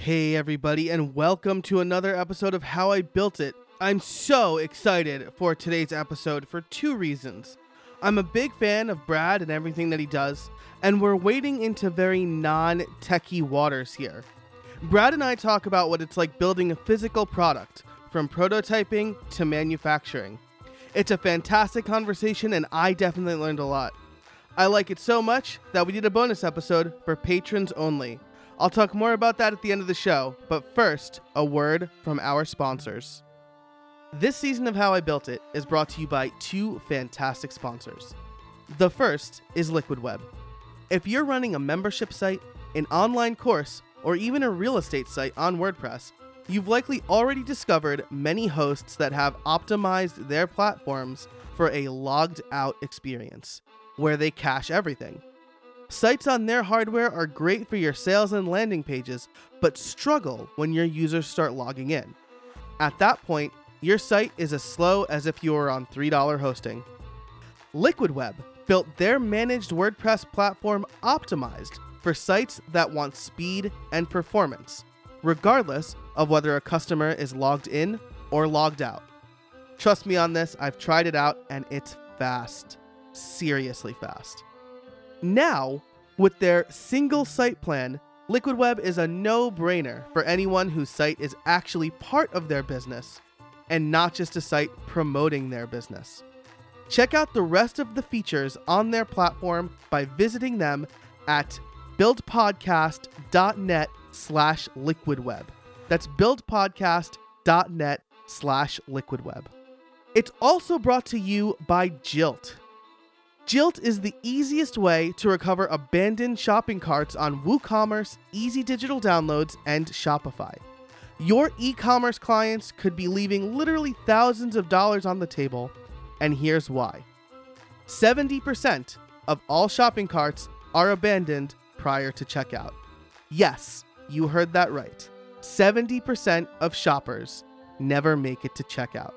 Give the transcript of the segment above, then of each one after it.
Hey, everybody, and welcome to another episode of How I Built It. I'm so excited for today's episode for two reasons. I'm a big fan of Brad and everything that he does, and we're wading into very non techie waters here. Brad and I talk about what it's like building a physical product, from prototyping to manufacturing. It's a fantastic conversation, and I definitely learned a lot. I like it so much that we did a bonus episode for patrons only. I'll talk more about that at the end of the show, but first, a word from our sponsors. This season of How I Built It is brought to you by two fantastic sponsors. The first is Liquid Web. If you're running a membership site, an online course, or even a real estate site on WordPress, you've likely already discovered many hosts that have optimized their platforms for a logged out experience, where they cache everything. Sites on their hardware are great for your sales and landing pages, but struggle when your users start logging in. At that point, your site is as slow as if you were on $3 hosting. Liquid Web built their managed WordPress platform optimized for sites that want speed and performance, regardless of whether a customer is logged in or logged out. Trust me on this, I've tried it out and it's fast. Seriously fast. Now, with their single site plan, Liquid Web is a no brainer for anyone whose site is actually part of their business and not just a site promoting their business. Check out the rest of the features on their platform by visiting them at buildpodcast.net slash liquidweb. That's buildpodcast.net slash liquidweb. It's also brought to you by Jilt. Jilt is the easiest way to recover abandoned shopping carts on WooCommerce, Easy Digital Downloads, and Shopify. Your e commerce clients could be leaving literally thousands of dollars on the table, and here's why 70% of all shopping carts are abandoned prior to checkout. Yes, you heard that right. 70% of shoppers never make it to checkout.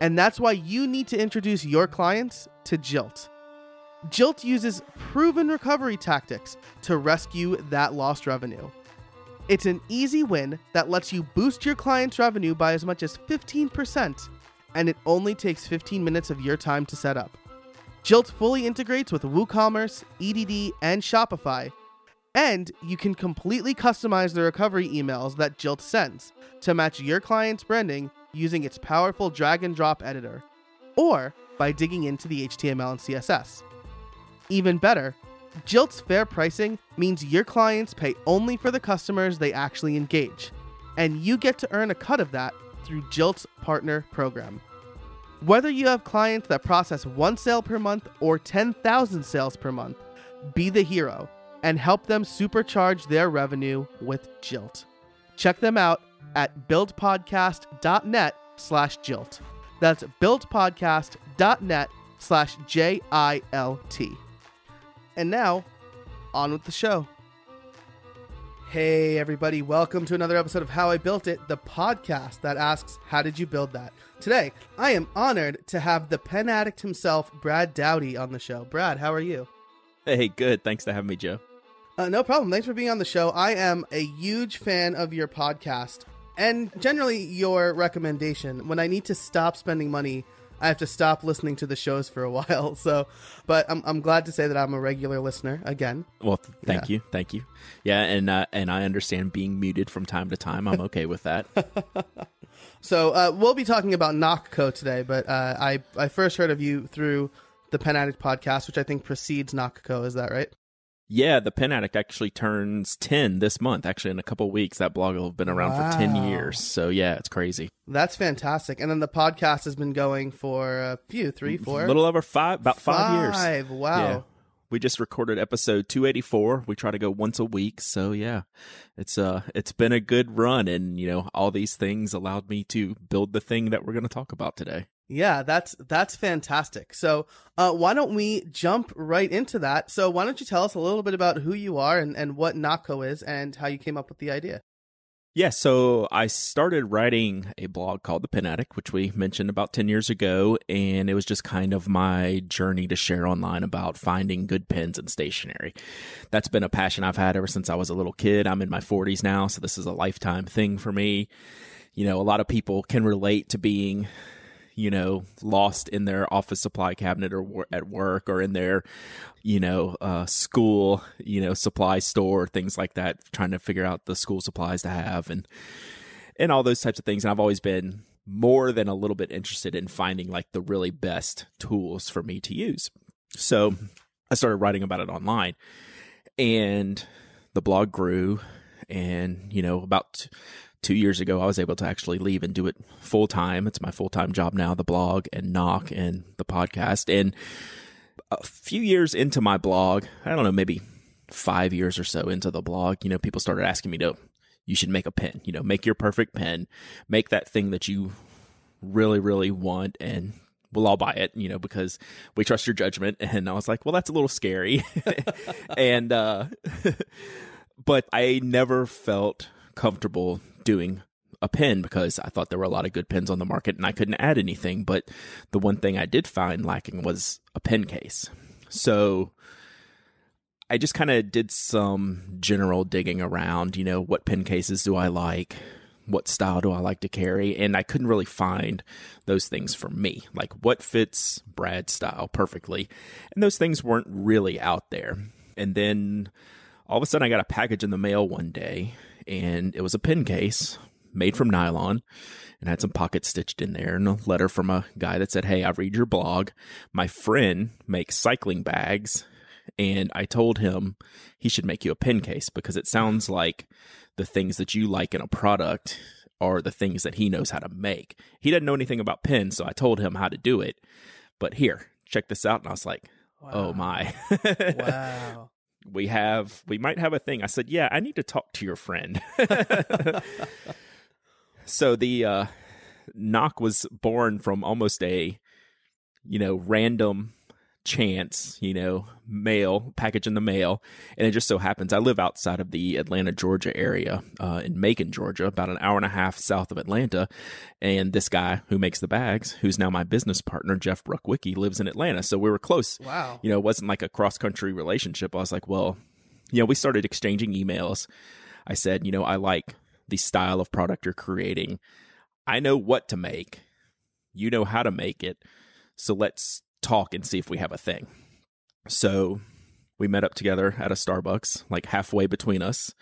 And that's why you need to introduce your clients to Jilt. Jilt uses proven recovery tactics to rescue that lost revenue. It's an easy win that lets you boost your client's revenue by as much as 15%, and it only takes 15 minutes of your time to set up. Jilt fully integrates with WooCommerce, EDD, and Shopify, and you can completely customize the recovery emails that Jilt sends to match your client's branding using its powerful drag and drop editor, or by digging into the HTML and CSS. Even better, Jilt's fair pricing means your clients pay only for the customers they actually engage, and you get to earn a cut of that through Jilt's partner program. Whether you have clients that process one sale per month or 10,000 sales per month, be the hero and help them supercharge their revenue with Jilt. Check them out at buildpodcast.net slash Jilt. That's buildpodcast.net slash J I L T. And now, on with the show. Hey, everybody, welcome to another episode of How I Built It, the podcast that asks, How did you build that? Today, I am honored to have the pen addict himself, Brad Dowdy, on the show. Brad, how are you? Hey, good. Thanks for having me, Joe. Uh, no problem. Thanks for being on the show. I am a huge fan of your podcast and generally your recommendation. When I need to stop spending money I have to stop listening to the shows for a while. So, but I'm I'm glad to say that I'm a regular listener again. Well, th- thank yeah. you, thank you. Yeah, and uh, and I understand being muted from time to time. I'm okay with that. so uh, we'll be talking about Nock Co. today, but uh, I I first heard of you through the Pen Addict podcast, which I think precedes Nocco. Is that right? Yeah, the Pen Addict actually turns 10 this month. Actually, in a couple weeks, that blog will have been around wow. for 10 years. So, yeah, it's crazy. That's fantastic. And then the podcast has been going for a few, three, four? A little over five, about five, five years. Five, wow. Yeah. We just recorded episode 284. We try to go once a week. So, yeah, it's uh, it's been a good run. And, you know, all these things allowed me to build the thing that we're going to talk about today. Yeah, that's that's fantastic. So, uh, why don't we jump right into that? So, why don't you tell us a little bit about who you are and, and what Nock Co. is and how you came up with the idea? Yeah, so I started writing a blog called The Pen Addict, which we mentioned about 10 years ago. And it was just kind of my journey to share online about finding good pens and stationery. That's been a passion I've had ever since I was a little kid. I'm in my 40s now, so this is a lifetime thing for me. You know, a lot of people can relate to being you know, lost in their office supply cabinet or at work or in their, you know, uh, school, you know, supply store, things like that, trying to figure out the school supplies to have and, and all those types of things. And I've always been more than a little bit interested in finding like the really best tools for me to use. So I started writing about it online and the blog grew and, you know, about two years ago, I was able to actually leave and do it full time. It's my full time job now, the blog and Nock and the podcast. And a few years into my blog, I don't know, maybe five years or so into the blog, you know, people started asking me to, you should make a pen, you know, make your perfect pen, make that thing that you really, really want and we'll all buy it, you know, because we trust your judgment. And I was like, well, that's a little scary. and, uh, but I never felt comfortable doing a pen because I thought there were a lot of good pens on the market and I couldn't add anything. But the one thing I did find lacking was a pen case. So I just kind of did some general digging around, you know, what pen cases do I like? What style do I like to carry? And I couldn't really find those things for me. Like what fits Brad's style perfectly. And those things weren't really out there. And then all of a sudden I got a package in the mail one day and it was a pen case made from nylon and had some pockets stitched in there and a letter from a guy that said, Hey, I read your blog. My friend makes cycling bags. And I told him he should make you a pen case because it sounds like the things that you like in a product are the things that he knows how to make. He doesn't know anything about pens, so I told him how to do it. But here, check this out. And I was like, oh wow. oh my. wow we have we might have a thing. I said yeah i need to talk to your friend. So the uh Nock was born from almost a you know random chance, you know, mail, package in the mail. And it just so happens I live outside of the Atlanta, Georgia area, uh, in Macon, Georgia, about an hour and a half south of Atlanta. And this guy who makes the bags, who's now my business partner, Jeff Bruckwicki, lives in Atlanta. So we were close. Wow. You know, it wasn't like a cross country relationship. I was like, well, you know, we started exchanging emails. I said, you know, I like the style of product you're creating. I know what to make. You know how to make it. So let's talk and see if we have a thing. So we met up together at a Starbucks, like halfway between us.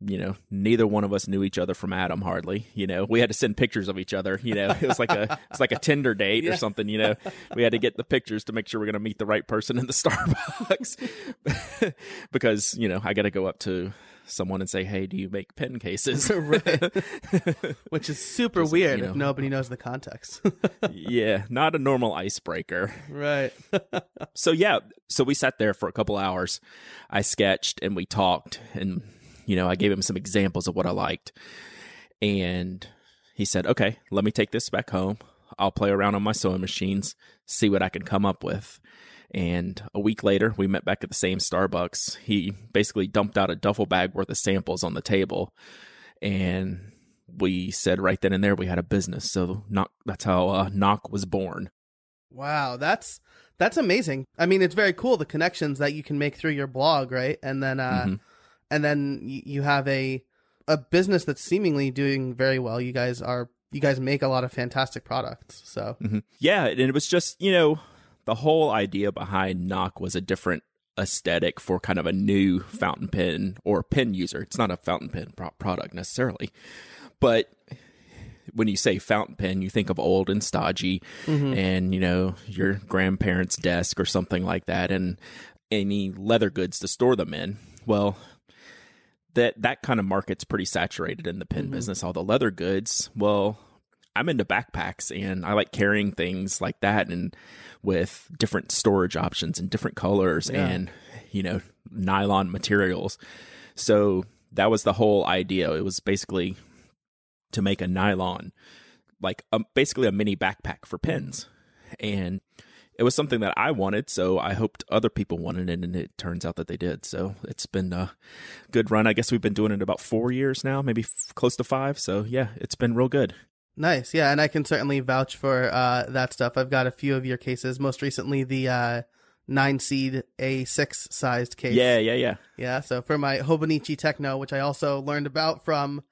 You know, neither one of us knew each other from Adam hardly. You know, we had to send pictures of each other. You know, it was like a it's like a Tinder date yeah. or something. You know, we had to get the pictures to make sure we're going to meet the right person in the Starbucks because you know I got to go up to someone and say, "Hey, do you make pen cases?" Which is super weird you know, if nobody knows the context. yeah, not a normal icebreaker. Right. so yeah, so we sat there for a couple hours. I sketched and we talked and you know, I gave him some examples of what I liked. And he said, "Okay, let me take this back home. I'll play around on my sewing machines, see what I can come up with." And a week later, we met back at the same Starbucks. He basically dumped out a duffel bag worth of samples on the table. And we said right then and there we had a business. So Nock, that's how uh, Nock was born. Wow, that's that's amazing. I mean, it's very cool the connections that you can make through your blog, right? And then uh mm-hmm. And then you have a a business that's seemingly doing very well. You guys are you guys make a lot of fantastic products. So mm-hmm. yeah, and it was just you know the whole idea behind Nock was a different aesthetic for kind of a new fountain pen or pen user. It's not a fountain pen pro- product necessarily, but when you say fountain pen, you think of old and stodgy, mm-hmm. and you know your grandparents' desk or something like that, and any leather goods to store them in. Well, that that kind of market's pretty saturated in the pin mm-hmm. business. All the leather goods, well, I'm into backpacks and I like carrying things like that and with different storage options and different colors yeah. and you know nylon materials. So that was the whole idea. It was basically to make a nylon like a, basically a mini backpack for pins. and it was something that I wanted, so I hoped other people wanted it, and it turns out that they did. So it's been a good run. I guess we've been doing it about four years now, maybe f- close to five. So yeah, it's been real good. Nice, yeah, and I can certainly vouch for uh, that stuff. I've got a few of your cases. Most recently, the uh, nine seed A six sized case. Yeah, yeah, yeah, yeah. So for my Hobonichi Techo, which I also learned about from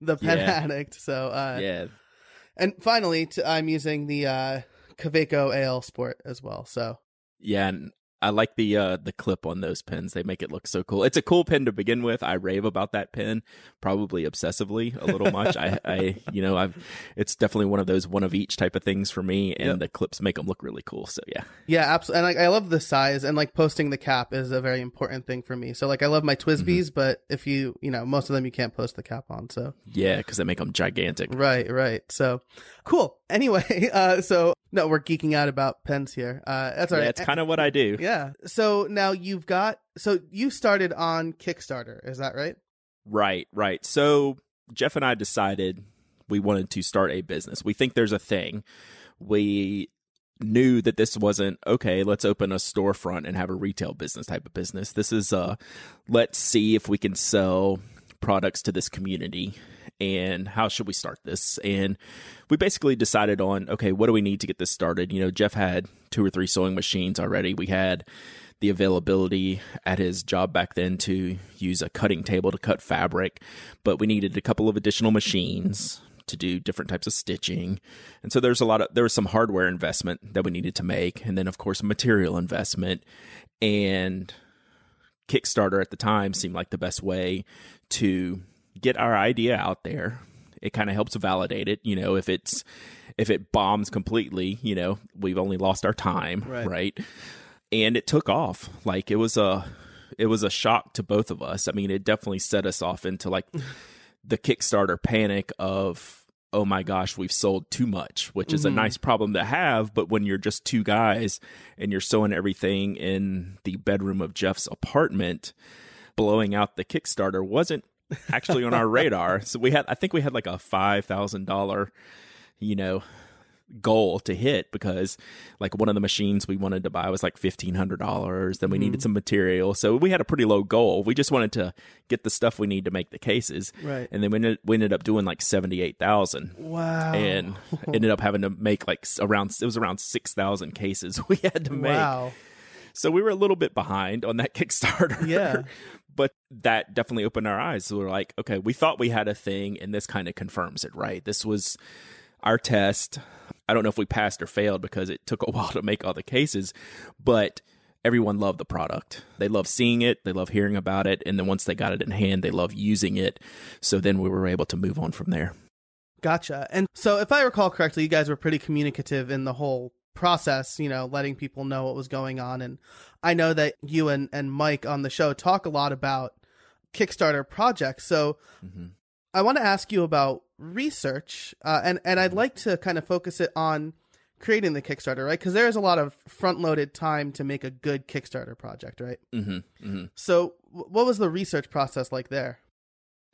the Pen Yeah. Addict. So uh, yeah. and finally, t- I'm using the Kaweco AL Sport as well. So Yeah, and I like the uh the clip on those pins. They make it look so cool. It's a cool pin to begin with. I rave about that pin, probably obsessively a little much. I I you know, I've it's definitely one of those one of each type of things for me and Yep. the clips make them look really cool. So yeah. yeah, absolutely. And like, I love the size and like posting the cap is a very important thing for me. So like I love my TWSBIs, but if you you know most of them you can't post the cap on. So Yeah, cuz they make them gigantic. Right, right. So cool. Anyway, uh so no, we're geeking out about pens here. Uh that's all Yeah, right. it's kind of what I do. yeah. So now you've got so you started on Kickstarter, is that right? Right, right. So Jeff and I decided we wanted to start a business. We think there's a thing. We knew that this wasn't okay, let's open a storefront and have a retail business type of business. This is uh let's see if we can sell products to this community and how should we start this? And we basically decided on okay, what do we need to get this started? You know, Jeff had two or three sewing machines already. We had the availability at his job back then to use a cutting table to cut fabric, but we needed a couple of additional machines to do different types of stitching. And so there's a lot of there was some hardware investment that we needed to make and then of course material investment and Kickstarter at the time seemed like the best way to get our idea out there. It kind of helps validate it, you know, if it's if it bombs completely, you know, we've only lost our time, Right. right? And it took off. Like it was a it was a shock to both of us. I mean, it definitely set us off into like the Kickstarter panic of oh my gosh, we've sold too much, which is a mm-hmm. nice problem to have, but when you're just two guys and you're sewing everything in the bedroom of Jeff's apartment, blowing out the Kickstarter wasn't actually on our radar. So we had I think we had like a $5,000 you know goal to hit because like one of the machines we wanted to buy was like $1500 then we needed mm-hmm. some material so we had a pretty low goal we just wanted to get the stuff we need to make the cases Right. and then we ended, we ended up doing like 78000 Wow. and ended up having to make like around it was around 6000 cases we had to make Wow. so we were a little bit behind on that kickstarter Yeah. But that definitely opened our eyes. So we're like okay we thought we had a thing and this kind of confirms it right? This was our test. I don't know if we passed or failed because it took a while to make all the cases but everyone loved the product. They love seeing it. They love hearing about it. And then once they got it in hand they love using it. So then we were able to move on from there. Gotcha. And so, if I recall correctly, you guys were pretty communicative in the whole process, you know, letting people know what was going on. And I know that you and, and Mike on the show talk a lot about Kickstarter projects. So, Mhm. I want to ask you about research, uh, and, and I'd like to kind of focus it on creating the Kickstarter, right? Because there is a lot of front loaded time to make a good Kickstarter project, right? hmm hmm So, wh- what was the research process like there?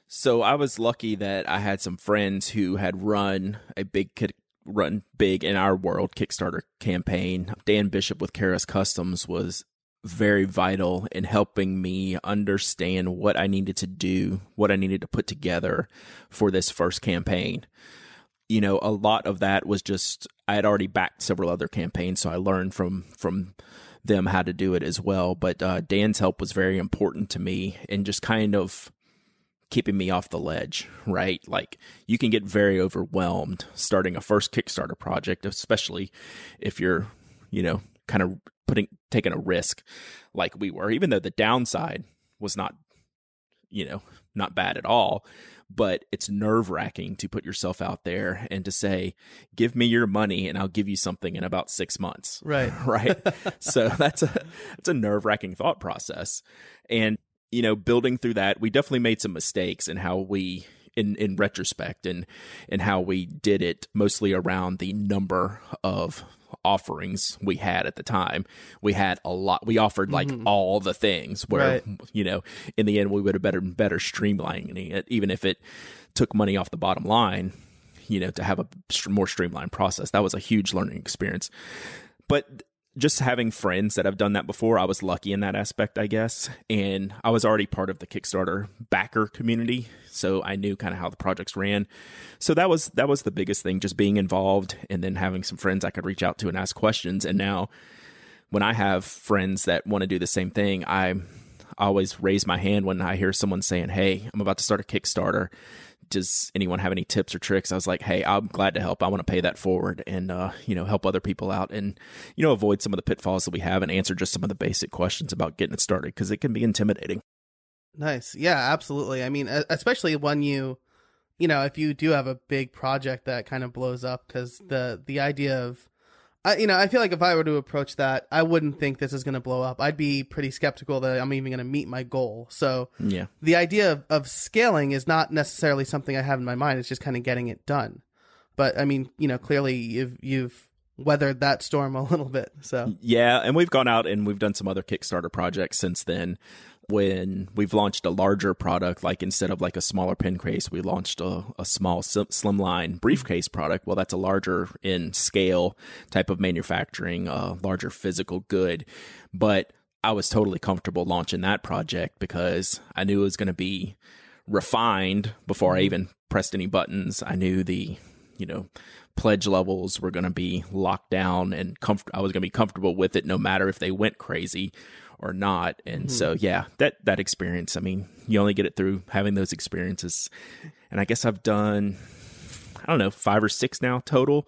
So I was lucky that I had some friends who had run a big run big in our world Kickstarter campaign. Dan Bishop with Karas Kustoms was very vital in helping me understand what I needed to do, what I needed to put together for this first campaign. You know, a lot of that was just I had already backed several other campaigns, so I learned from from them how to do it as well. But uh, Dan's help was very important to me in just kind of keeping me off the ledge, right? Like you can get very overwhelmed starting a first Kickstarter project, especially if you're, you know, kind of putting taking a risk like we were, even though the downside was not, you know, not bad at all. But it's nerve wracking to put yourself out there and to say, give me your money and I'll give you something in about six months Right. right? so that's a that's a nerve wracking thought process, and you know, building through that, we definitely made some mistakes in how we. In, in retrospect and and how we did it mostly around the number of offerings we had at the time we had a lot we offered like mm-hmm. all the things where Right. you know in the end we would have better better streamlining it even if it took money off the bottom line you know to have a more streamlined process that was a huge learning experience but just having friends that have done that before, I was lucky in that aspect, I guess. And I was already part of the Kickstarter backer community, so I knew kind of how the projects ran. So that was that was the biggest thing, just being involved and then having some friends I could reach out to and ask questions. And now when I have friends that want to do the same thing, I always raise my hand when I hear someone saying, "Hey, I'm about to start a Kickstarter." Does anyone have any tips or tricks? I was like, hey, I'm glad to help. I want to pay that forward and uh, you know help other people out and you know avoid some of the pitfalls that we have and answer just some of the basic questions about getting it started because it can be intimidating. Nice, yeah, absolutely. I mean, especially when you, you know, if you do have a big project that kind of blows up because the the idea of I, you know, I feel like if I were to approach that, I wouldn't think this is going to blow up. I'd be pretty skeptical that I'm even going to meet my goal. So, yeah, the idea of, of scaling is not necessarily something I have in my mind. It's just kind of getting it done. But I mean, you know, clearly you've you've weathered that storm a little bit. So yeah, and we've gone out and we've done some other Kickstarter projects since then when we've launched a larger product, like instead of like a smaller pen case, we launched a, a small slimline briefcase product. Well, that's a larger in scale type of manufacturing, a larger physical good. But I was totally comfortable launching that project because I knew it was going to be refined before I mm-hmm. even pressed any buttons. I knew the, you know, pledge levels were going to be locked down and comf- I was going to be comfortable with it no matter if they went crazy or not. And mm-hmm. so, yeah, that that experience. I mean, you only get it through having those experiences. And I guess I've done, I don't know, five or six now total.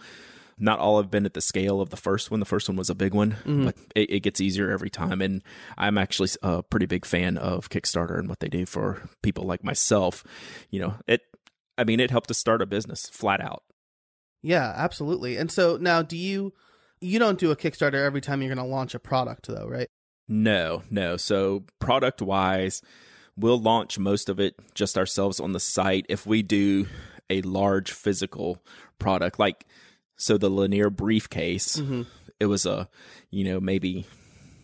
Not all have been at the scale of the first one. The first one was a big one, mm-hmm. but it, it, gets easier every time. And I'm actually a pretty big fan of Kickstarter and what they do for people like myself. You know, it. I mean, it helped to start a business flat out. Yeah, absolutely. And so now, do you? You don't do a Kickstarter every time you're going to launch a product, though, right? No, no. So product wise, we'll launch most of it just ourselves on the site. If we do a large physical product, like so the Lanier briefcase, mm-hmm. it was a you know maybe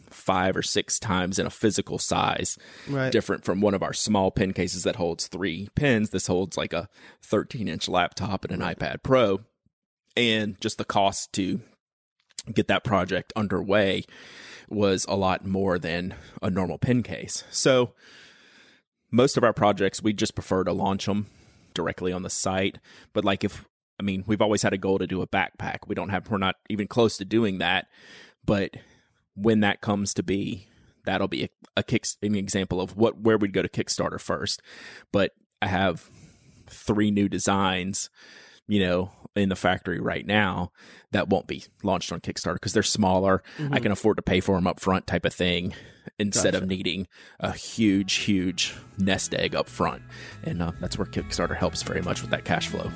five or six times in a physical size, right. different from one of our small pen cases that holds three pens. This holds like a 13 inch laptop and an iPad Pro, and just the cost to get that project underway was a lot more than a normal pen case. So most of our projects, we just prefer to launch them directly on the site. But like if, I mean, we've always had a goal to do a backpack. We don't have, we're not even close to doing that. But when that comes to be, that'll be a, a kick, an example of what, where we'd go to Kickstarter first. But I have three new designs, you know, in the factory right now that won't be launched on Kickstarter because they're smaller. Mm-hmm. I can afford to pay for them up front, type of thing, instead gotcha. of needing a huge, huge nest egg up front. And uh, that's where Kickstarter helps very much with that cash flow.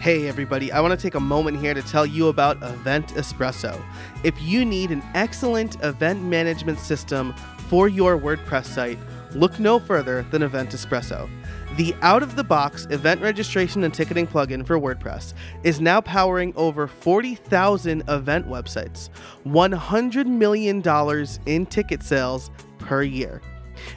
Hey, everybody, I want to take a moment here to tell you about Event Espresso. If you need an excellent event management system for your WordPress site, look no further than Event Espresso. The out of the box event registration and ticketing plugin for WordPress is now powering over 40,000 event websites, $100 million in ticket sales per year.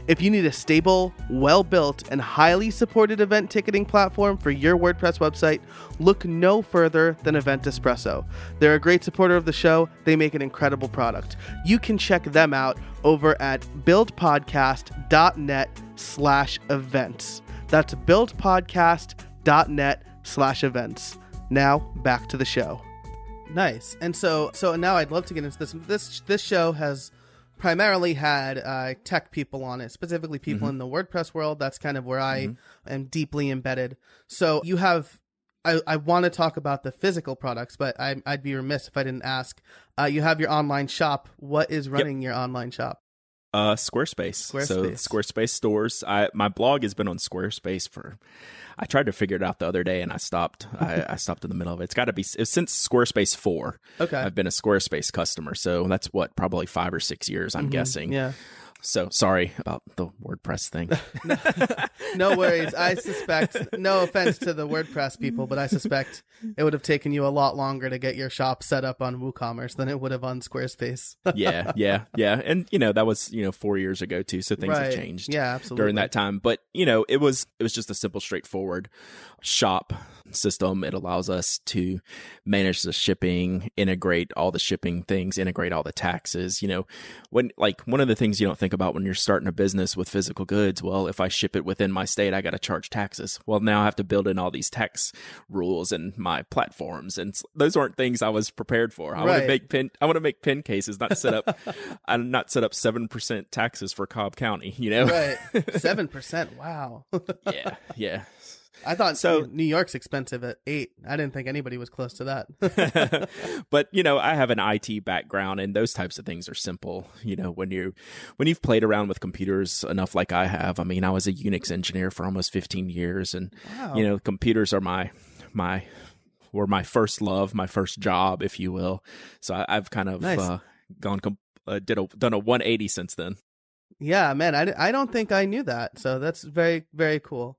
If you need a stable, well built, and highly supported event ticketing platform for your WordPress website, look no further than Event Espresso. They're a great supporter of the show, they make an incredible product. You can check them out over at buildpodcast.net slash events. That's buildpodcast.net slash events. Now back to the show. Nice. And so so now I'd love to get into this. This this show has primarily had uh, tech people on it, specifically people mm-hmm. in the WordPress world. That's kind of where I mm-hmm. am deeply embedded. So you have I, I want to talk about the physical products, but I, would be remiss if I didn't ask. Uh, you have your online shop. What is running yep. your online shop? Uh, Squarespace. Squarespace. So Squarespace stores. I my blog has been on Squarespace for. I tried to figure it out the other day and I stopped. I, I stopped in the middle of it. It's got to be since Squarespace four. Okay. I've been a Squarespace customer, so that's what probably five or six years. I'm mm-hmm. guessing. Yeah. So sorry about the WordPress thing. no worries. I suspect, no offense to the WordPress people, but I suspect it would have taken you a lot longer to get your shop set up on WooCommerce than it would have on Squarespace. yeah, yeah, yeah. And you know, that was, you know, 4 years ago too, so things Right. have changed. Yeah, absolutely. During that time, but you know, it was it was just a simple straightforward shop system. It allows us to manage the shipping, integrate all the shipping things, integrate all the taxes, you know, when like one of the things you don't think about when you're starting a business with physical goods, well, if I ship it within my state, I got to charge taxes. Well, now I have to build in all these tax rules and my platforms, and those aren't things I was prepared for. I want to make pin, I want to make pin cases, not set up, I'm not set up seven percent taxes for Cobb County. You know, Right. Seven percent. Wow. yeah, yeah. I thought So- New York's expensive at eight. I didn't think anybody was close to that. but you know, I have an IT background, and those types of things are simple. You know, when you when you've played around with computers enough, like I have. I mean, I was a Unix engineer for almost 15 years, and Wow. you know, computers are my my were my first love, my first job, if you will. So I, I've kind of Nice. uh, gone com- uh, did a done a 180 since then. yeah, man. I, I don't think I knew that. So that's very, very cool.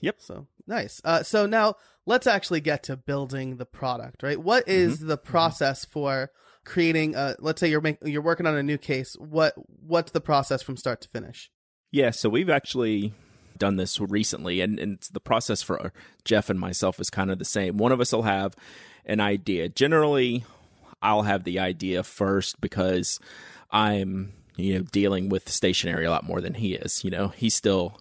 Yep. So nice. Uh, so now let's actually get to building the product, right? What is Mm-hmm. the process for creating a, let's say you're make, you're working on a new case. What, what's the process from start to finish? Yeah, so we've actually done this recently, and, and the process for Jeff and myself is kind of the same. One of us will have an idea. Generally, I'll have the idea first because I'm, you know, dealing with stationery a lot more than he is. You know, he's still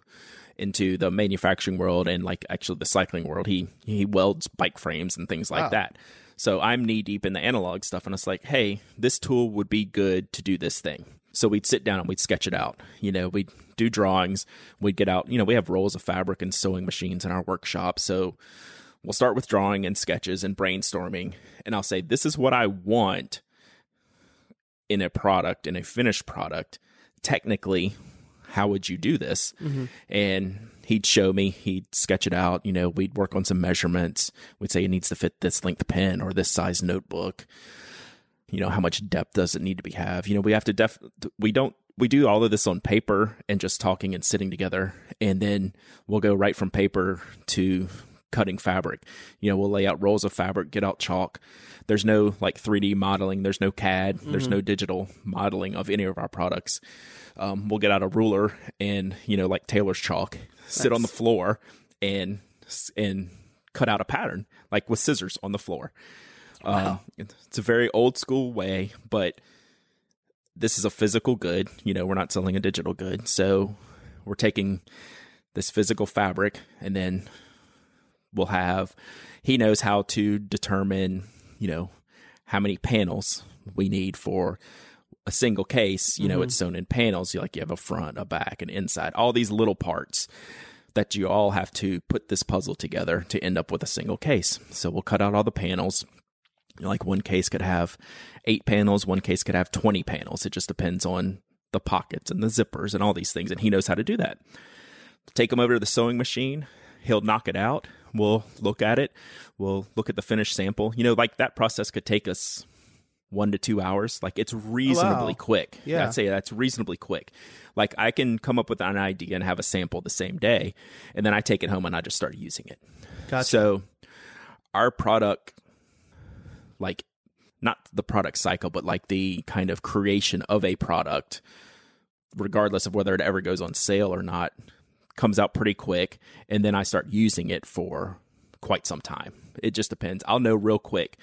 into the manufacturing world and like actually the cycling world. He he welds bike frames and things like Wow. that. So I'm knee deep in the analog stuff, and it's like, hey, this tool would be good to do this thing. So we'd sit down and we'd sketch it out. You know, we'd do drawings. We'd get out. You know, we have rolls of fabric and sewing machines in our workshop. So we'll start with drawing and sketches and brainstorming. And I'll say, this is what I want in a product, in a finished product. Technically, how would you do this? Mm-hmm. And he'd show me, he'd sketch it out. You know, we'd work on some measurements. We'd say it needs to fit this length pen or this size notebook. You know, how much depth does it need to be have? You know, we have to def, we don't, we do all of this on paper and just talking and sitting together. And then we'll go right from paper to cutting fabric. You know, we'll lay out rolls of fabric, get out chalk. There's no like 3D modeling, there's no CAD, there's no digital modeling of any of our products. Um, we'll get out a ruler and, you know, like tailor's chalk, sit on the floor and and cut out a pattern like with scissors on the floor. Um, it's a very old school way, but this is a physical good. You know, we're not selling a digital good. So we're taking this physical fabric and then we'll have, he knows how to determine, you know, how many panels we need for a single case. You know, mm-hmm. it's sewn in panels. You like you have a front, a back, an inside, all these little parts that you all have to put this puzzle together to end up with a single case. So we'll cut out all the panels. Like one case could have eight panels, one case could have 20 panels. It just depends on the pockets and the zippers and all these things. And he knows how to do that. Take them over to the sewing machine. He'll knock it out. We'll look at it. We'll look at the finished sample. You know, like that process could take us one to two hours. Like it's reasonably oh, quick. Yeah. I'd say that's reasonably quick. Like I can come up with an idea and have a sample the same day, and then I take it home and I just start using it. Gotcha. So our product, like not the product cycle, but like the kind of creation of a product, regardless of whether it ever goes on sale or not, comes out pretty quick. And then I start using it for quite some time. It just depends. I'll know real quick.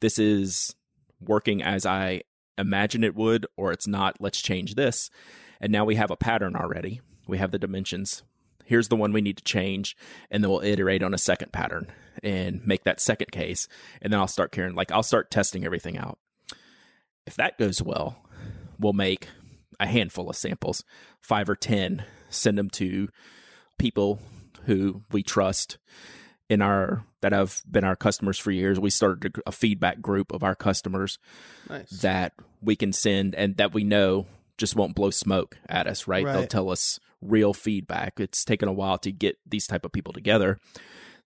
This is working as I imagine it would, or it's not. Let's change this. And now we have a pattern already. We have the dimensions. Here's the one we need to change. And then we'll iterate on a second pattern and make that second case. And then I'll start caring. like, I'll start testing everything out. If that goes well, we'll make a handful of samples, five or 10, send them to people who we trust in our that have been our customers for years. We started a, a feedback group of our customers nice. that we can send and that we know just won't blow smoke at us, right? They'll tell us real feedback. It's taken a while to get these type of people together.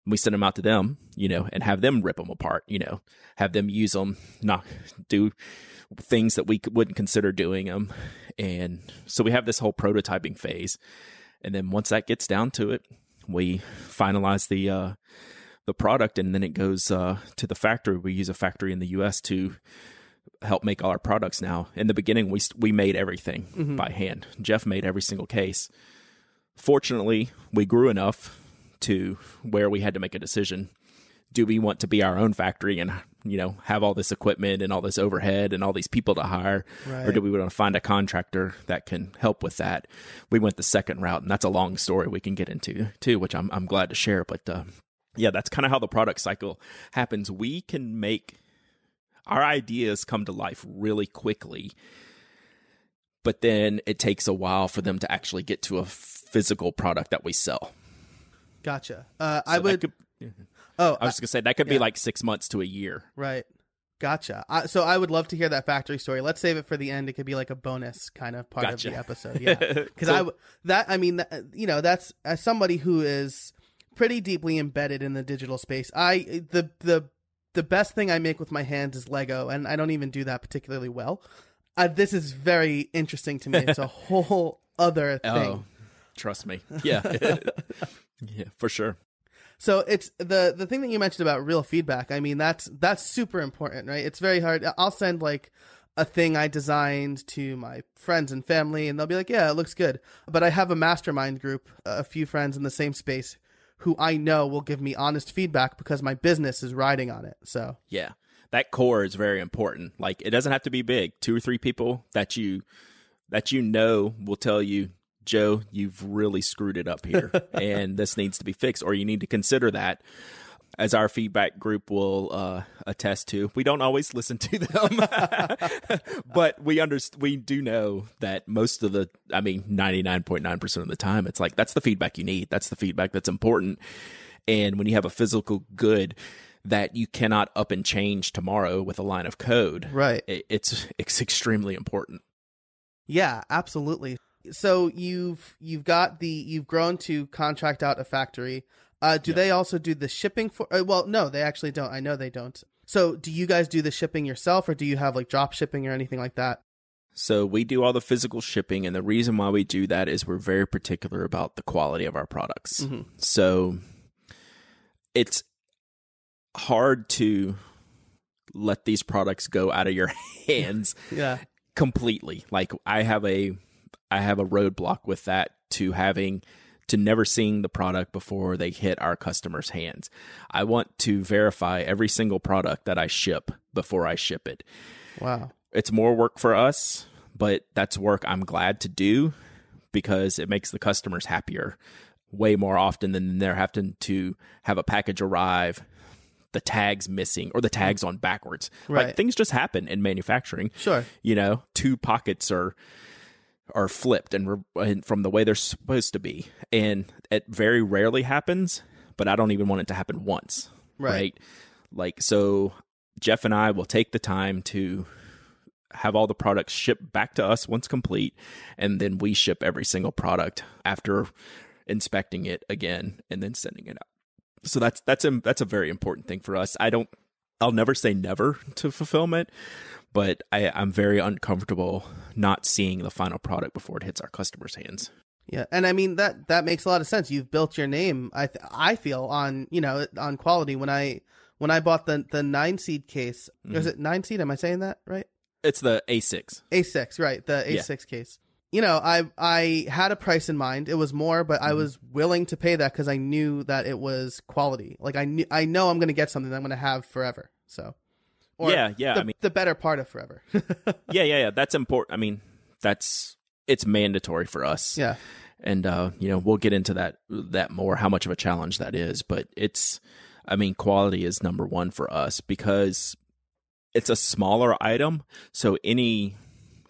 we send them out to them, you know, and have them rip them apart, you know, have them use them, not do things that we wouldn't consider doing them. And so we have this whole prototyping phase. And then once that gets down to it, we finalize the, uh, the product and then it goes uh, to the factory. We use a factory in the U.S. to help make all our products now. In the beginning, we we made everything mm-hmm. by hand. Jeff made every single case. Fortunately, we grew enough to where we had to make a decision. Do we want to be our own factory and you know have all this equipment and all this overhead and all these people to hire, right. or do we want to find a contractor that can help with that? We went the second route, and that's a long story we can get into too, which I'm I'm glad to share. But uh, yeah, that's kind of how the product cycle happens. We can make our ideas come to life really quickly, but then it takes a while for them to actually get to a physical product that we sell. Gotcha. Uh, so I would. Could, oh, I was just gonna say that could yeah. be like six months to a year. Right. Gotcha. I, so I would love to hear that factory story. Let's save it for the end. It could be like a bonus kind of part gotcha. of the episode. Yeah, because cool. I that I mean that, you know that's as somebody who is pretty deeply embedded in the digital space. I the the the best thing I make with my hands is Lego, and I don't even do that particularly well. Uh, this is very interesting to me. It's a whole other thing. Oh, trust me. Yeah, yeah, for sure. So it's the the thing that you mentioned about real feedback. I mean, that's that's super important, right? It's very hard. I'll send like a thing I designed to my friends and family, and they'll be like, "Yeah, it looks good." But I have a mastermind group, a few friends in the same space who I know will give me honest feedback because my business is riding on it. So yeah, that core is very important. Like it doesn't have to be big. Two or three people that you that you know will tell you, Joe, you've really screwed it up here, and this needs to be fixed, or you need to consider that as our feedback group will uh, attest to. We don't always listen to them, but we understand. We do know that most of the, I mean, ninety nine point nine percent of the time, it's like that's the feedback you need. That's the feedback that's important. And when you have a physical good that you cannot up and change tomorrow with a line of code, right? It, it's it's extremely important. Yeah, absolutely. So you've you've got the you've grown to contract out a factory uh, do they also do the shipping for? Uh, well, no, they actually don't. I know they don't. So, do you guys do the shipping yourself, or do you have like drop shipping or anything like that? So we do all the physical shipping, and the reason why we do that is we're very particular about the quality of our products. Mm-hmm. So it's hard to let these products go out of your hands yeah completely like i have a i have a roadblock with that to having to never seeing the product before they hit our customers' hands. I want to verify every single product that I ship before I ship it. Wow. It's more work for us, but that's work I'm glad to do because it makes the customers happier way more often than they're having to have a package arrive the tags missing or the tags on backwards. Right. Like things just happen in manufacturing. Sure. You know, two pockets are are flipped and, and from the way they're supposed to be. And it very rarely happens, but I don't even want it to happen once. Right. right? Like, so Jeff and I will take the time to have all the products shipped back to us once complete, and then we ship every single product after inspecting it again and then sending it out. So that's that's a that's a very important thing for us. I don't I'll never say never to fulfillment, but I, I'm very uncomfortable not seeing the final product before it hits our customers' hands. Yeah, and I mean that that makes a lot of sense. You've built your name. I th- I feel on you know on quality. When I when I bought the the nine seed case, mm-hmm. is it nine seed? Am I saying that right? It's the A6. A6, right? The A6 yeah. case. You know, I I had a price in mind. It was more, but mm-hmm. I was willing to pay that because I knew that it was quality. Like I knew I know I'm going to get something that I'm going to have forever. So or yeah, yeah. The, I mean, the better part of forever. yeah, yeah, yeah. That's important. I mean, that's it's mandatory for us. Yeah, and uh, you know, we'll get into that that more how much of a challenge that is, but it's. I mean, quality is number one for us because it's a smaller item, so any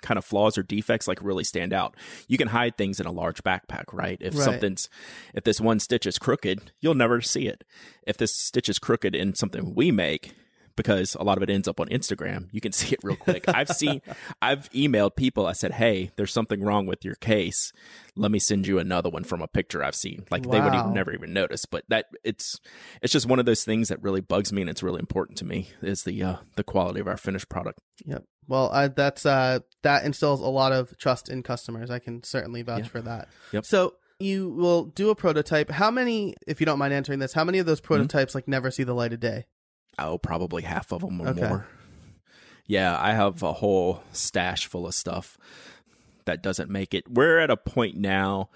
kind of flaws or defects like really stand out. You can hide things in a large backpack, right? If right. something's if this one stitch is crooked, you'll never see it. If this stitch is crooked in something we make, because a lot of it ends up on Instagram. You can see it real quick. I've seen, I've emailed people. I said, "Hey, there's something wrong with your case. Let me send you another one from a picture I've seen." Like wow. they would even never even notice. But that it's it's just one of those things that really bugs me, and it's really important to me is the uh, the quality of our finished product. Yep. Well, I, that's uh, that instills a lot of trust in customers. I can certainly vouch yeah. for that. Yep. So you will do a prototype. How many, if you don't mind answering this, how many of those mm-hmm. prototypes mm-hmm. like never see the light of day? Oh, probably half of them or okay. more. Yeah, I have a whole stash full of stuff that doesn't make it. We're at a point now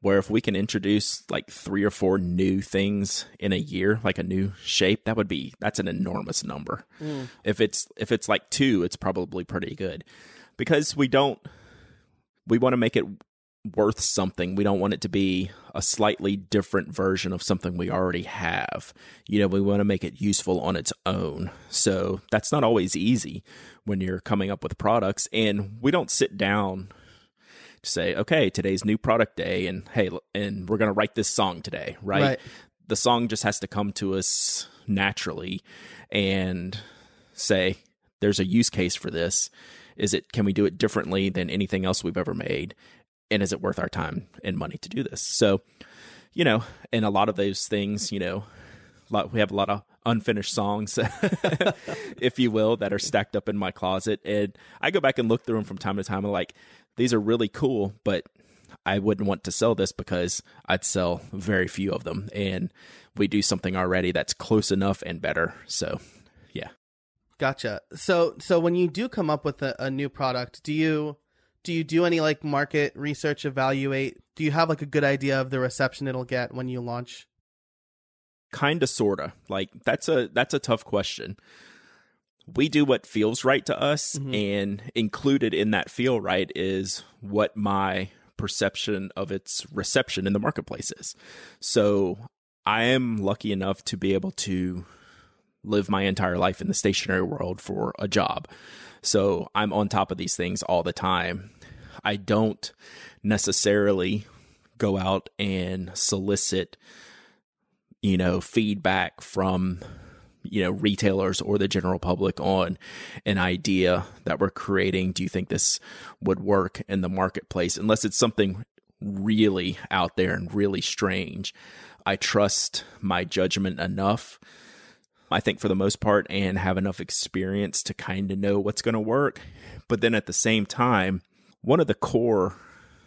where if we can introduce like three or four new things in a year, like a new shape, that would be that's an enormous number. Mm. If it's if it's like two, it's probably pretty good. Because we don't we want to make it worth something. We don't want it to be a slightly different version of something we already have. You know, we want to make it useful on its own. So that's not always easy when you're coming up with products. And we don't sit down to say, okay, today's new product day, and hey, and we're going to write this song today, right? right? The song just has to come to us naturally and say, there's a use case for this. Is it, can we do it differently than anything else we've ever made? And is it worth our time and money to do this? So, you know, and a lot of those things, you know, lot, we have a lot of unfinished songs, if you will, that are stacked up in my closet. And I go back and look through them from time to time. I'm like, these are really cool, but I wouldn't want to sell this because I'd sell very few of them. And we do something already that's close enough and better. So, yeah. Gotcha. So, so when you do come up with a, a new product, do you do you do any like market research evaluate? Do you have like a good idea of the reception it'll get when you launch? Kinda sorta. Like that's a that's a tough question. We do what feels right to us mm-hmm. and included in that feel right is what my perception of its reception in the marketplace is. So i am lucky enough to be able to live my entire life in the stationery world for a job so I'm on top of these things all the time. I don't necessarily go out and solicit, you know, feedback from, you know, retailers or the general public on an idea that we're creating. Do you think this would work in the marketplace? Unless it's something really out there and really strange. I trust my judgment enough I think for the most part, and have enough experience to kind of know what's going to work. But then at the same time, one of the core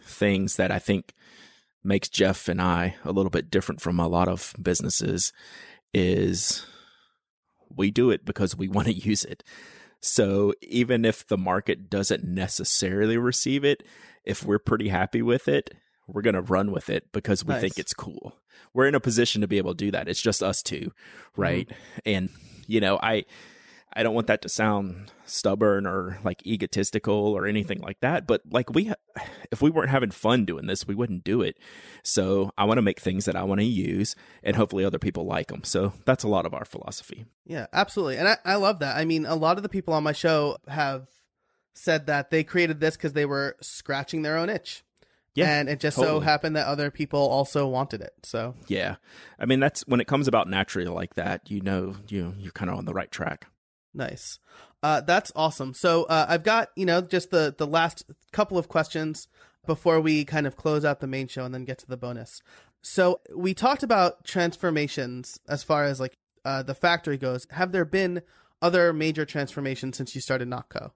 things that I think makes Jeff and I a little bit different from a lot of businesses is we do it because we want to use it. So even if the market doesn't necessarily receive it, if we're pretty happy with it, we're going to run with it because we nice. think it's cool. We're in a position to be able to do that. It's just us two, right? Mm-hmm. And you know, I I don't want that to sound stubborn or like egotistical or anything like that, but like we if we weren't having fun doing this, we wouldn't do it. So, I want to make things that I want to use and hopefully other people like them. So, that's a lot of our philosophy. Yeah, absolutely. And I, I love that. I mean, a lot of the people on my show have said that they created this because they were scratching their own itch yeah, and it just totally. so happened that other people also wanted it. So yeah, I mean that's when it comes about naturally like that, you know, you you're kind of on the right track. Nice, uh, that's awesome. So uh, I've got you know just the the last couple of questions before we kind of close out the main show and then get to the bonus. So we talked about transformations as far as like uh, the factory goes. Have there been other major transformations since you started Nock Co?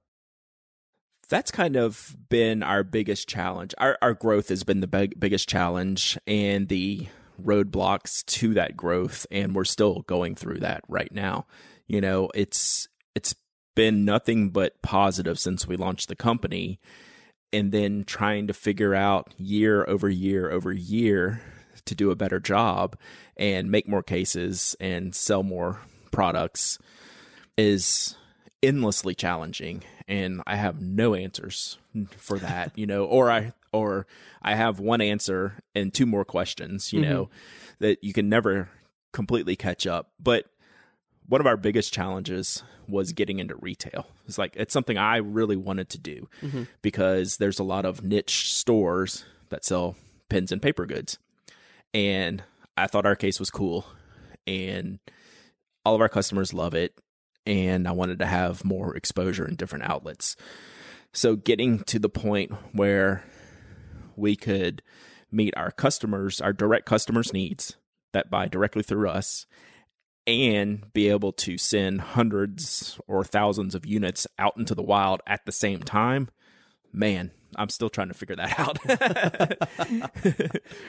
That's kind of been our biggest challenge. Our our growth has been the big, biggest challenge and the roadblocks to that growth and we're still going through that right now. You know, it's it's been nothing but positive since we launched the company and then trying to figure out year over year over year to do a better job and make more cases and sell more products is endlessly challenging and I have no answers for that, you know, or I or I have one answer and two more questions, you mm-hmm. know, that you can never completely catch up. But one of our biggest challenges was getting into retail. It's like it's something I really wanted to do mm-hmm. because there's a lot of niche stores that sell pens and paper goods. And I thought our case was cool and all of our customers love it and I wanted to have more exposure in different outlets. So getting to the point where we could meet our customers, our direct customers' needs that buy directly through us, and be able to send hundreds or thousands of units out into the wild at the same time. Man, I'm still trying to figure that out.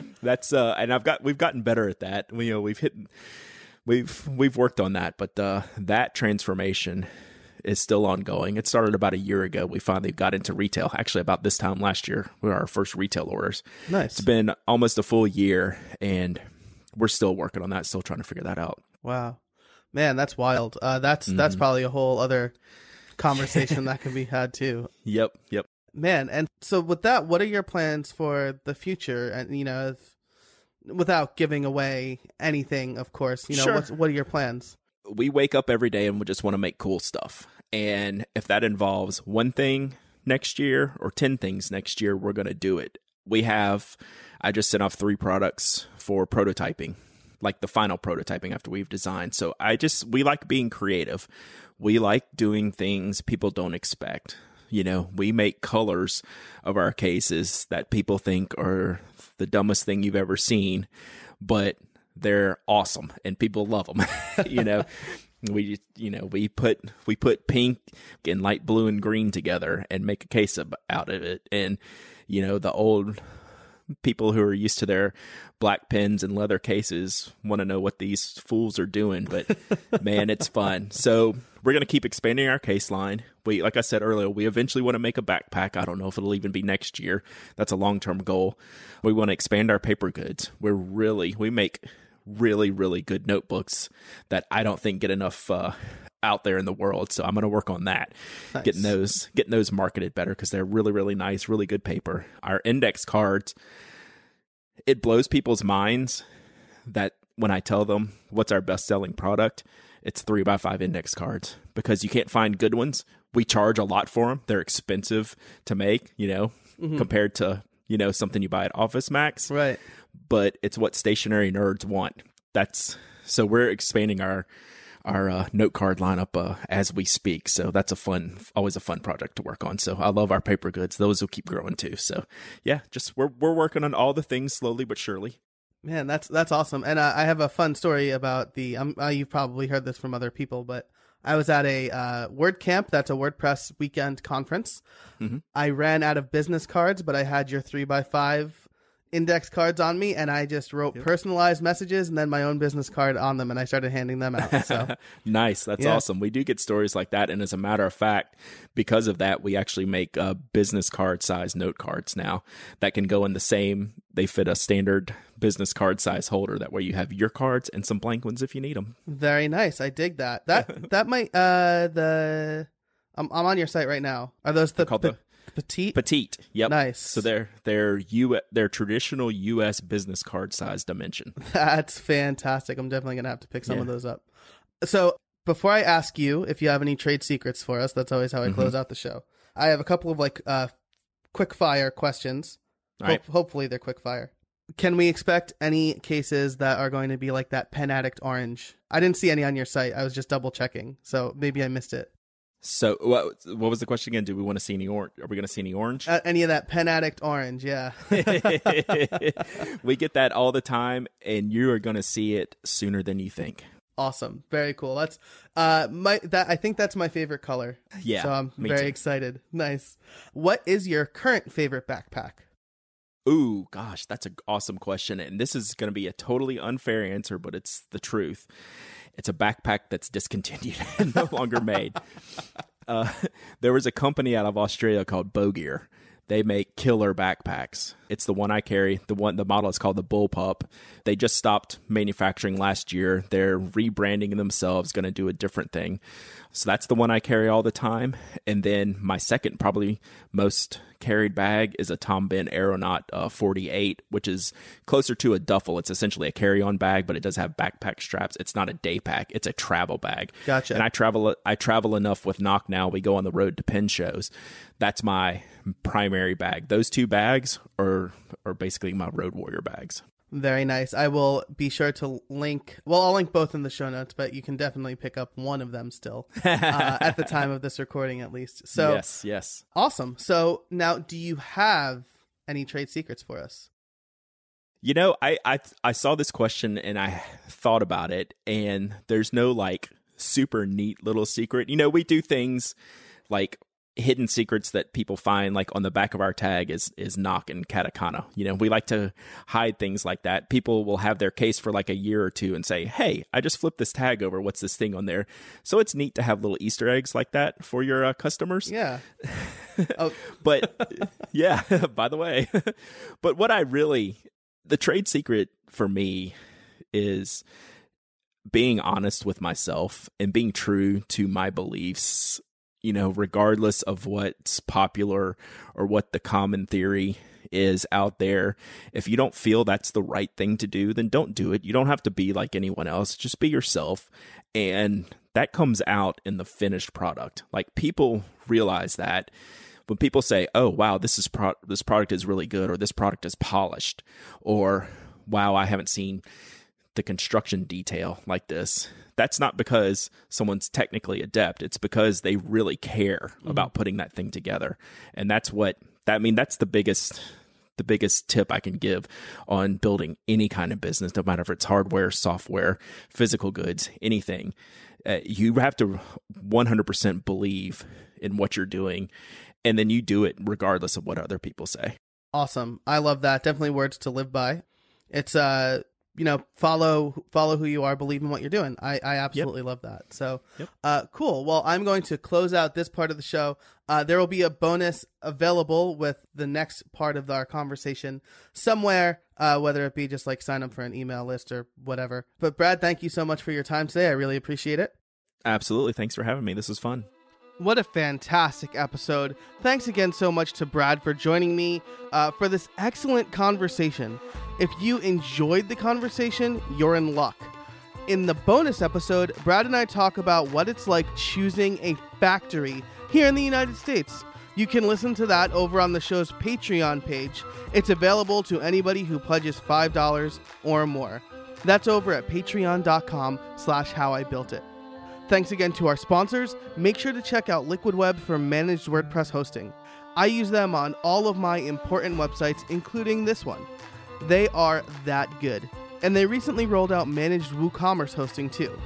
That's uh, and I've got we've gotten better at that. We, you know, we've hit we've we've worked on that, but uh, that transformation is still ongoing. It started about a year ago. We finally got into retail. Actually, about this time last year, were our first retail orders. Nice. It's been almost a full year, and we're still working on that. Still trying to figure that out. Wow, man, that's wild. Uh, that's that's Mm-hmm. probably a whole other conversation that can be had too. Yep, yep. Man, and so with that, what are your plans for the future? And you know, if, without giving away anything, of course, you know, Sure. what's what are your plans? we wake up every day and we just want to make cool stuff. And if that involves one thing next year or 10 things next year, we're going to do it. We have, I just sent off three products for prototyping, like the final prototyping after we've designed. So I just, we like being creative. We like doing things people don't expect. You know, we make colors of our cases that people think are the dumbest thing you've ever seen, but they're awesome and people love them. you know, we you know we put we put pink and light blue and green together and make a case of, out of it, and you know the old people who are used to their black pens and leather cases want to know what these fools are doing but man it's fun. So we're going to keep expanding our case line. We like i said earlier we eventually want to make a backpack. I don't know if it'll even be next year. That's a long-term goal. We want to expand our paper goods. We're really we make really really good notebooks that i don't think get enough uh, out there in the world. So i'm going to work on that. Nice. getting those getting those marketed better because they're really really nice really good paper. Our index cards it blows people's minds that when i tell them what's our best selling product it's three by five index cards because you can't find good ones. We charge a lot for them they're expensive to make you know mm-hmm. compared to you know something you buy at OfficeMax. Right. but it's what stationery nerds want. That's so we're expanding our our uh, note card lineup uh, as we speak. So that's a fun, always a fun project to work on. So I love our paper goods; those will keep growing too. So yeah, just we're we're working on all the things slowly but surely. Man, that's that's awesome. And uh, I have a fun story about the. Um, uh, you've probably heard this from other people, but I was at a uh, WordCamp. That's a WordPress weekend conference. Mhm. I ran out of business cards, but I had your three by five index cards on me, and I just wrote personalized messages and then my own business card on them, and I started handing them out. So nice, that's Yeah. awesome. We do get stories like that, and as a matter of fact, because of that, we actually make uh, business card size note cards now that can go in the same. They fit a standard business card size holder. That way, you have your cards and some blank ones if you need them. very nice. I dig that. That that might uh the. I'm I'm on your site right now. Are those the, pe- the- petite? Petite. Yep. Nice. So they're they're U they're traditional U.S. business card size dimension. That's fantastic. I'm definitely gonna have to pick some of those up. So before I ask you if you have any trade secrets for us, that's always how I Mm-hmm. close out the show. I have a couple of like uh quick fire questions. All right. Hope- hopefully they're quick fire. Can we expect any cases that are going to be like that pen addict orange? I didn't see any on your site. I was just double checking, so maybe I missed it. So what what was the question again? Do we want to see any orange? Are we going to see any orange? Uh, any of that pen addict orange? Yeah. we get that all the time, and you are going to see it sooner than you think. awesome. Very cool. That's uh my that I think that's my favorite color. Yeah, So I'm very too. excited. Nice. What is your current favorite backpack? Ooh, gosh, that's an awesome question. And this is going to be a totally unfair answer, but it's the truth. It's a backpack that's discontinued and no longer made. Uh, there was a company out of Australia called BOgear. They make killer backpacks. It's the one I carry. The one, the model is called the Bullpup. They just stopped manufacturing last year. They're rebranding themselves, going to do a different thing. So that's the one I carry all the time. And then my second, probably most carried bag is a Tom Bihn Aeronaut uh, 48, which is closer to a duffel. It's essentially a carry-on bag, but it does have backpack straps. It's not a day pack; it's a travel bag. Gotcha. And I travel. I travel enough with Nock now. We go on the road to pin shows. That's my primary bag. Those two bags are are basically my road warrior bags. Very nice. I will be sure to link. Well, I'll link both in the show notes, but you can definitely pick up one of them still uh, at the time of this recording, at least. So yes, yes, awesome. So now, do you have any trade secrets for us? You know, I I I saw this question and I thought about it, and there's no like super neat little secret. You know, we do things like hidden secrets that people find like on the back of our tag is is Nock and katakana. You know we like to hide things like that. People will have their case for like a year or two and say hey i just flipped this tag over. What's this thing on there? So it's neat to have little easter eggs like that for your uh, customers. Yeah. Oh. but yeah by the way. But what i really the trade secret for me is being honest with myself and being true to my beliefs you know, regardless of what's popular or what the common theory is out there. If you don't feel that's the right thing to do, then don't do it. You don't have to be like anyone else. Just be yourself. And that comes out in the finished product. Like people realize that when people say, "Oh, wow, this is pro- this product is really good," or "This product is polished," or "Wow, I haven't seen the construction detail like this." that's not because someone's technically adept. It's because they really care mm-hmm. about putting that thing together. And that's what that I mean that's the biggest the biggest tip I can give on building any kind of business, no matter if it's hardware, software, physical goods, anything. Uh, you have to 100% believe in what you're doing, and then you do it regardless of what other people say. Awesome. I love that. Definitely words to live by. It's uh you know follow follow who you are believe in what you're doing. I i absolutely yep. love that. So yep. uh cool. Well i'm going to close out this part of the show. Uh there will be a bonus available with the next part of our conversation somewhere uh whether it be just like sign up for an email list or whatever. But brad thank you so much for your time today. I really appreciate it. Absolutely. Thanks for having me. This was fun what a fantastic episode. Thanks again so much to Brad for joining me uh, for this excellent conversation. If you enjoyed the conversation, you're in luck. In the bonus episode, Brad and I talk about what it's like choosing a factory here in the United States. You can listen to that over on the show's Patreon page. It's available to anybody who pledges $5 or more. That's over at patreon.com slash how I built it. Thanks again to our sponsors. Make sure to check out Liquid Web for managed WordPress hosting. I use them on all of my important websites, including this one. They are that good. And they recently rolled out managed WooCommerce hosting too.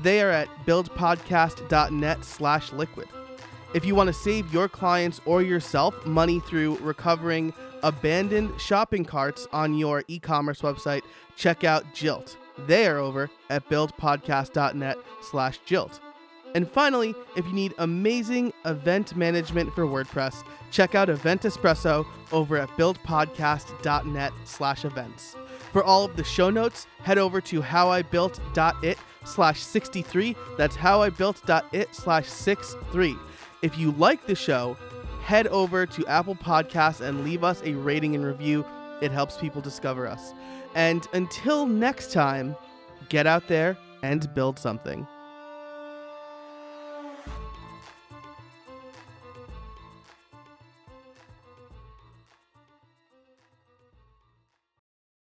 They are at buildpodcast.net slash liquid. If you want to save your clients or yourself money through recovering abandoned shopping carts on your e-commerce website, check out Jilt. They are over at buildpodcast.net slash jilt. And finally, if you need amazing event management for WordPress, check out Event Espresso over at buildpodcast.net slash events. For all of the show notes, head over to howibuilt.it slash 63. That's howibuilt.it slash 63. If you like the show, head over to Apple Podcasts and leave us a rating and review. It helps people discover us. And until next time, get out there and build something.